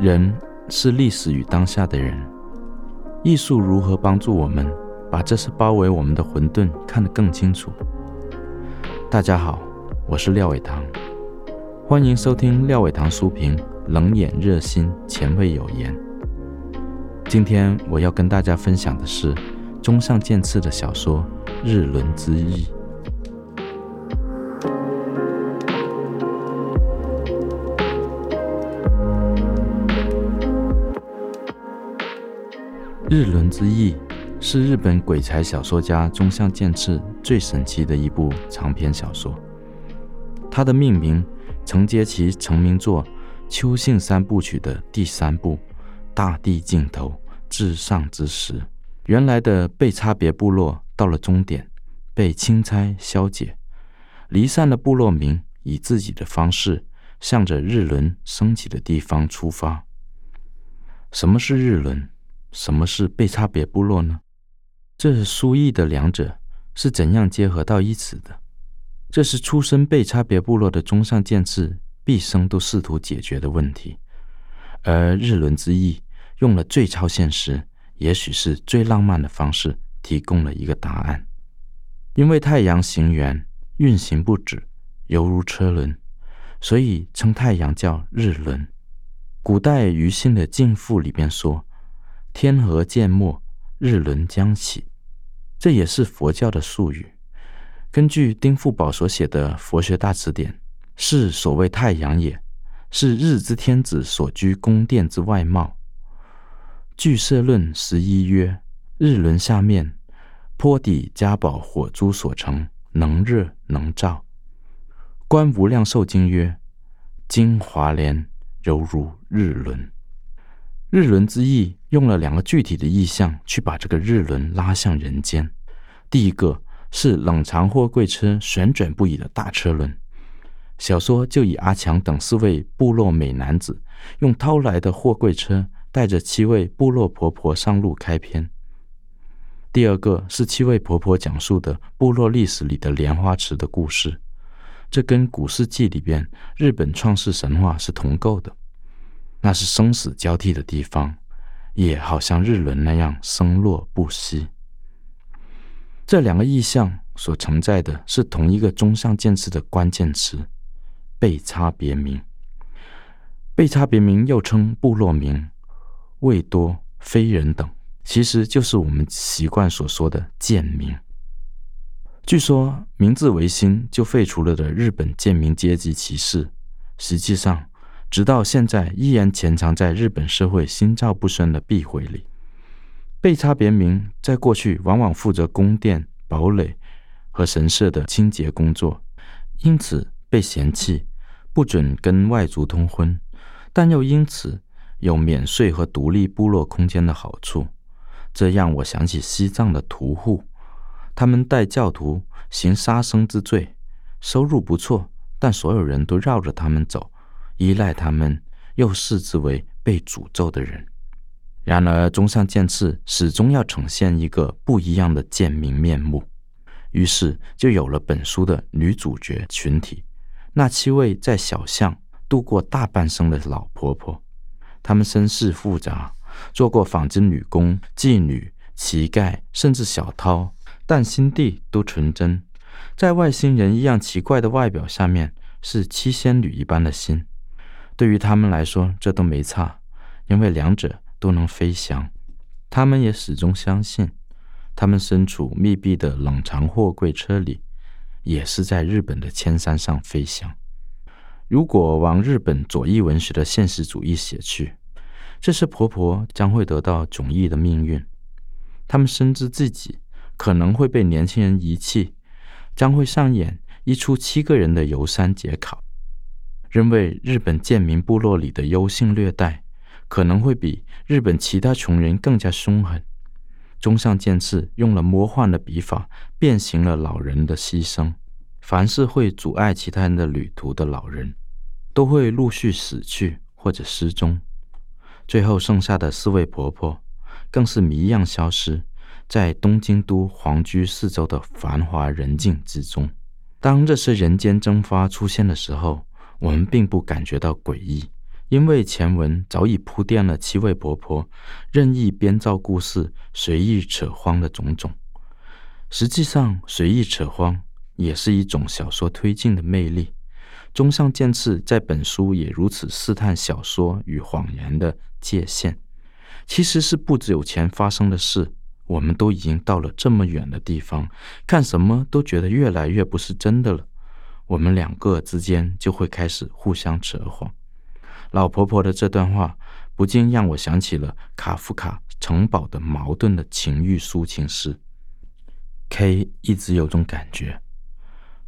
人是历史与当下的人，艺术如何帮助我们把这些包围我们的混沌看得更清楚？大家好，我是廖伟棠，欢迎收听廖伟棠书评，冷眼热心，前卫有言。今天我要跟大家分享的是中上健次的小说《日轮之翼》。《日轮之役》是日本鬼才小说家中相健次最神奇的一部长篇小说。它的命名承接其成名作《秋幸三部曲》的第三部《大地尽头至上之时》。原来的被差别部落到了终点，被钦差消解，离散的部落民以自己的方式，向着日轮升起的地方出发。什么是日轮？什么是被差别部落呢？这是书意的两者是怎样结合到一起的？这是出身被差别部落的中相健次毕生都试图解决的问题，而《日轮之役》用了最超现实，也许是最浪漫的方式，提供了一个答案。因为太阳行圆，运行不止，犹如车轮，所以称太阳叫日轮。古代庾信的《镜赋》里边说。天河渐没，日轮将起，这也是佛教的术语。根据丁复宝所写的《佛学大辞典》，是所谓太阳也，是日之天子所居宫殿之外貌。俱舍论十一曰：日轮下面，坡底迦宝火珠所成，能热能照。观无量寿经曰：精华莲犹如日轮。日轮之意用了两个具体的意象去把这个日轮拉向人间。第一个是冷藏货柜车旋转不已的大车轮，小说就以阿强等四位部落美男子用偷来的货柜车带着七位部落婆婆上路开篇。第二个是七位婆婆讲述的部落历史里的莲花池的故事，这跟古世纪里边日本创世神话是同构的。那是生死交替的地方，也好像日轮那样生落不息。这两个意象所承载的是同一个中相健次的关键词——被差别名。被差别名又称部落名、卫多、非人等，其实就是我们习惯所说的贱民。据说明治维新就废除了的日本贱民阶级歧视，实际上。直到现在，依然潜藏在日本社会心照不宣的避讳里。被差别民在过去往往负责宫殿、堡垒和神社的清洁工作，因此被嫌弃，不准跟外族通婚，但又因此有免税和独立部落空间的好处。这让我想起西藏的屠户，他们带教徒行杀生之罪，收入不错，但所有人都绕着他们走。依赖他们，又视之为被诅咒的人。然而，中相健次始终要呈现一个不一样的贱民面目，于是就有了本书的女主角群体——那七位在小巷度过大半生的老婆婆。她们身世复杂，做过纺织女工、妓女、乞丐，甚至小偷，但心地都纯真。在外星人一样奇怪的外表下面，是七仙女一般的心。对于他们来说，这都没差，因为两者都能飞翔。他们也始终相信，他们身处密闭的冷藏货柜车里，也是在日本的千山上飞翔。如果往日本左翼文学的现实主义写去，这些婆婆将会得到迥异的命运。他们深知自己可能会被年轻人遗弃，将会上演一出七个人的游山解考。认为日本贱民部落里的优性劣待，可能会比日本其他穷人更加凶狠。中上健次用了魔幻的笔法，变形了老人的牺牲。凡是会阻碍其他人的旅途的老人，都会陆续死去或者失踪。最后剩下的四位婆婆，更是谜样消失在东京都皇居四周的繁华人境之中。当这些人间蒸发出现的时候，我们并不感觉到诡异，因为前文早已铺垫了七位婆婆任意编造故事、随意扯谎的种种。实际上，随意扯谎也是一种小说推进的魅力。中上健次在本书也如此试探小说与谎言的界限。其实是不久前发生的事，我们都已经到了这么远的地方，看什么都觉得越来越不是真的了。我们两个之间就会开始互相扯谎。老婆婆的这段话，不禁让我想起了卡夫卡《城堡的矛盾》的情欲抒情诗。K 一直有种感觉，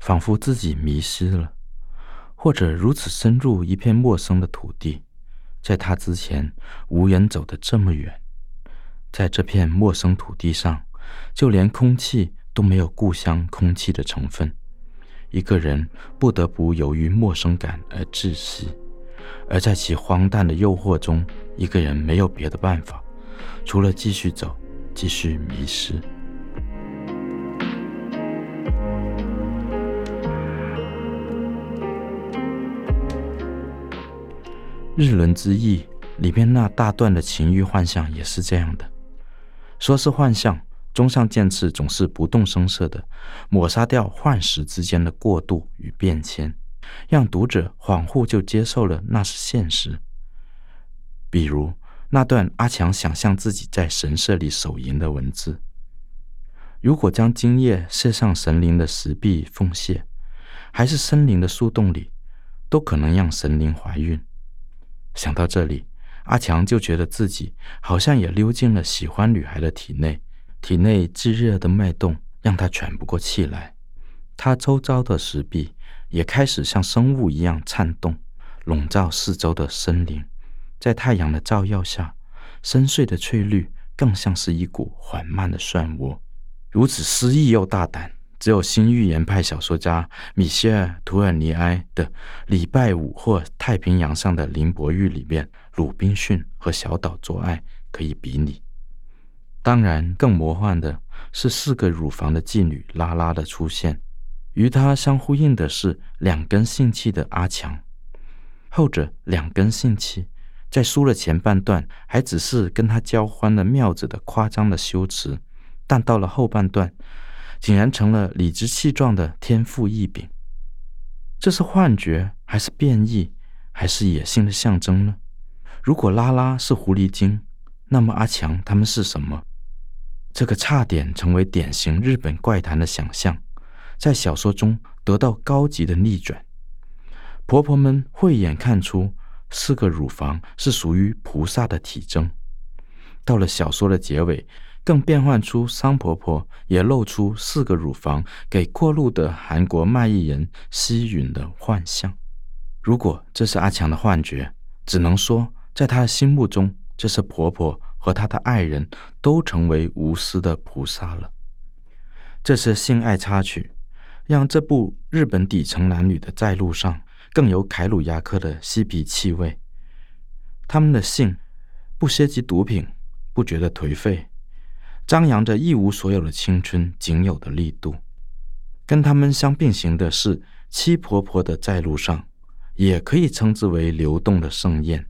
仿佛自己迷失了。或者如此深入一片陌生的土地，在他之前无人走得这么远，在这片陌生土地上，就连空气都没有故乡空气的成分。一个人不得不由于陌生感而窒息，而在其荒诞的诱惑中，一个人没有别的办法，除了继续走，继续迷失。日轮之翼里边那大段的情欲幻象也是这样的。说是幻象，中上健次总是不动声色的抹杀掉幻实之间的过渡与变迁，让读者恍惚就接受了那是现实。比如那段阿强想象自己在神社里手淫的文字：如果将精液射上神灵的石壁缝隙，还是森林的树洞里，都可能让神灵怀孕。想到这里，阿强就觉得自己好像也溜进了喜欢女孩的体内，体内炙热的脉动让他喘不过气来。他周遭的石壁也开始像生物一样颤动，笼罩四周的森林，在太阳的照耀下，深邃的翠绿更像是一股缓慢的漩涡。如此诗意又大胆。只有新预言派小说家米歇尔·图尔尼埃的《礼拜五》或《太平洋上的林伯玉》里面，鲁滨逊和小岛做爱可以比拟。当然，更魔幻的是四个乳房的妓女拉拉的出现，与她相呼应的是两根性器的阿强。后者两根性器，在书的前半段还只是跟他交欢的妙子的夸张的修辞，但到了后半段。竟然成了理直气壮的天赋异禀，这是幻觉还是变异，还是野性的象征呢？如果拉拉是狐狸精，那么阿强他们是什么？这个差点成为典型日本怪谈的想象，在小说中得到高级的逆转。婆婆们慧眼看出四个乳房是属于菩萨的体征，到了小说的结尾。更变换出桑婆婆也露出四个乳房给过路的韩国卖艺人吸吮的幻象。如果这是阿强的幻觉，只能说在他的心目中，这是婆婆和他的爱人都成为无私的菩萨了。这些性爱插曲，让这部日本底层男女的在路上更有凯鲁亚克的嬉皮气味。他们的性不涉及毒品，不觉得颓废。张扬着一无所有的青春仅有的力度，跟他们相并行的是七婆婆的在路上，也可以称之为流动的盛宴。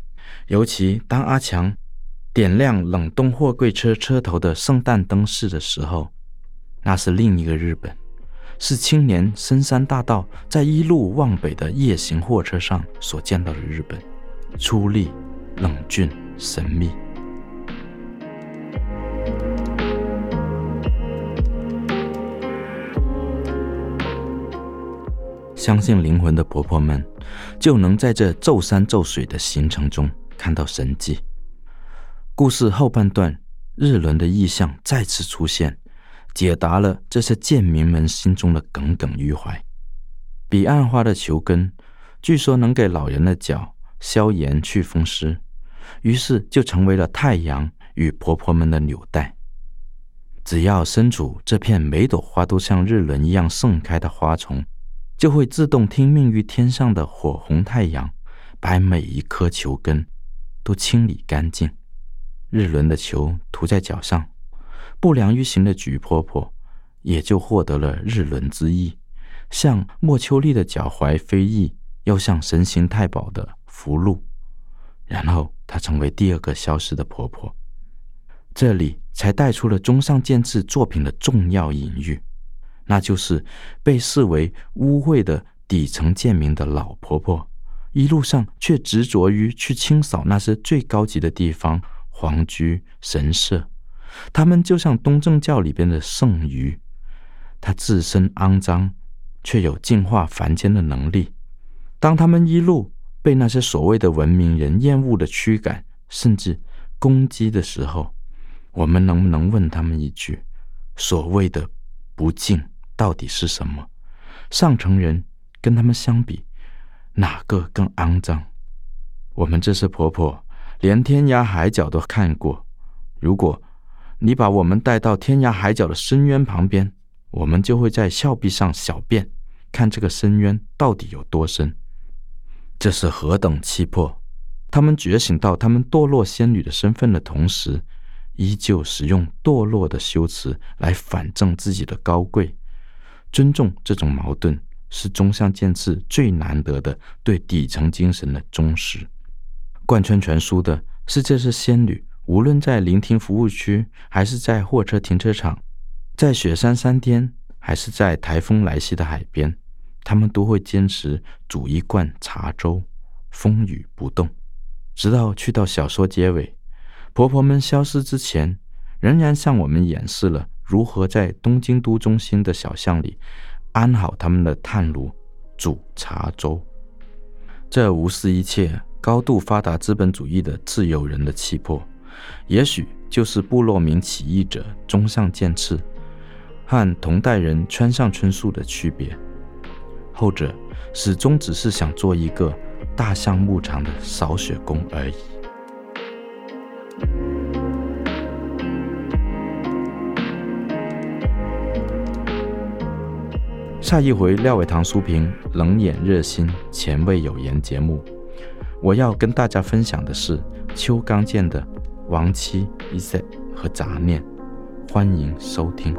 尤其当阿强点亮冷冻货柜车车头的圣诞灯饰的时候，那是另一个日本，是青年深山大道在一路往北的夜行货车上所见到的日本，粗犷、冷峻、神秘。相信灵魂的婆婆们，就能在这骤山骤水的行程中看到神迹。故事后半段，日轮的意象再次出现，解答了这些贱民们心中的耿耿于怀。彼岸花的球根，据说能给老人的脚消炎祛风湿，于是就成为了太阳与婆婆们的纽带。只要身处这片每朵花都像日轮一样盛开的花丛。就会自动听命于天上的火红太阳，把每一颗球根都清理干净。日轮的球涂在脚上，不良于行的菊婆婆也就获得了日轮之意，像莫秋丽的脚踝飞翼，又像神行太保的福禄。然后她成为第二个消失的婆婆。这里才带出了中上健治作品的重要隐喻，那就是被视为污秽的底层贱民的老婆婆，一路上却执着于去清扫那些最高级的地方——皇居、神社。他们就像东正教里边的圣鱼，他自身肮脏，却有净化凡间的能力。当他们一路被那些所谓的文明人厌恶的驱赶，甚至攻击的时候，我们能不能问他们一句：所谓的不敬到底是什么？上层人跟他们相比，哪个更肮脏？我们这是婆婆连天涯海角都看过，如果你把我们带到天涯海角的深渊旁边，我们就会在峭壁上小便，看这个深渊到底有多深。这是何等气魄！他们觉醒到他们堕落仙女的身份的同时，依旧使用堕落的修辞来反证自己的高贵。尊重这种矛盾，是中相健次最难得的对底层精神的忠实。贯穿全书的是这些仙女。无论在聆听服务区，还是在货车停车场，在雪山山巅，还是在台风来袭的海边，他们都会坚持煮一罐茶粥，风雨不动，直到去到小说结尾，婆婆们消失之前，仍然向我们演示了如何在东京都中心的小巷里安好他们的炭炉，煮茶粥。这无视一切高度发达资本主义的自由人的气魄。也许就是部落民起义者中上健次和同代人川上春树的区别，后者始终只是想做一个大象牧场的扫雪工而已。下一回廖伟棠书评冷眼热心前卫有言节目，我要跟大家分享的是邱刚健的。亡妻一 s 和杂念，欢迎收听。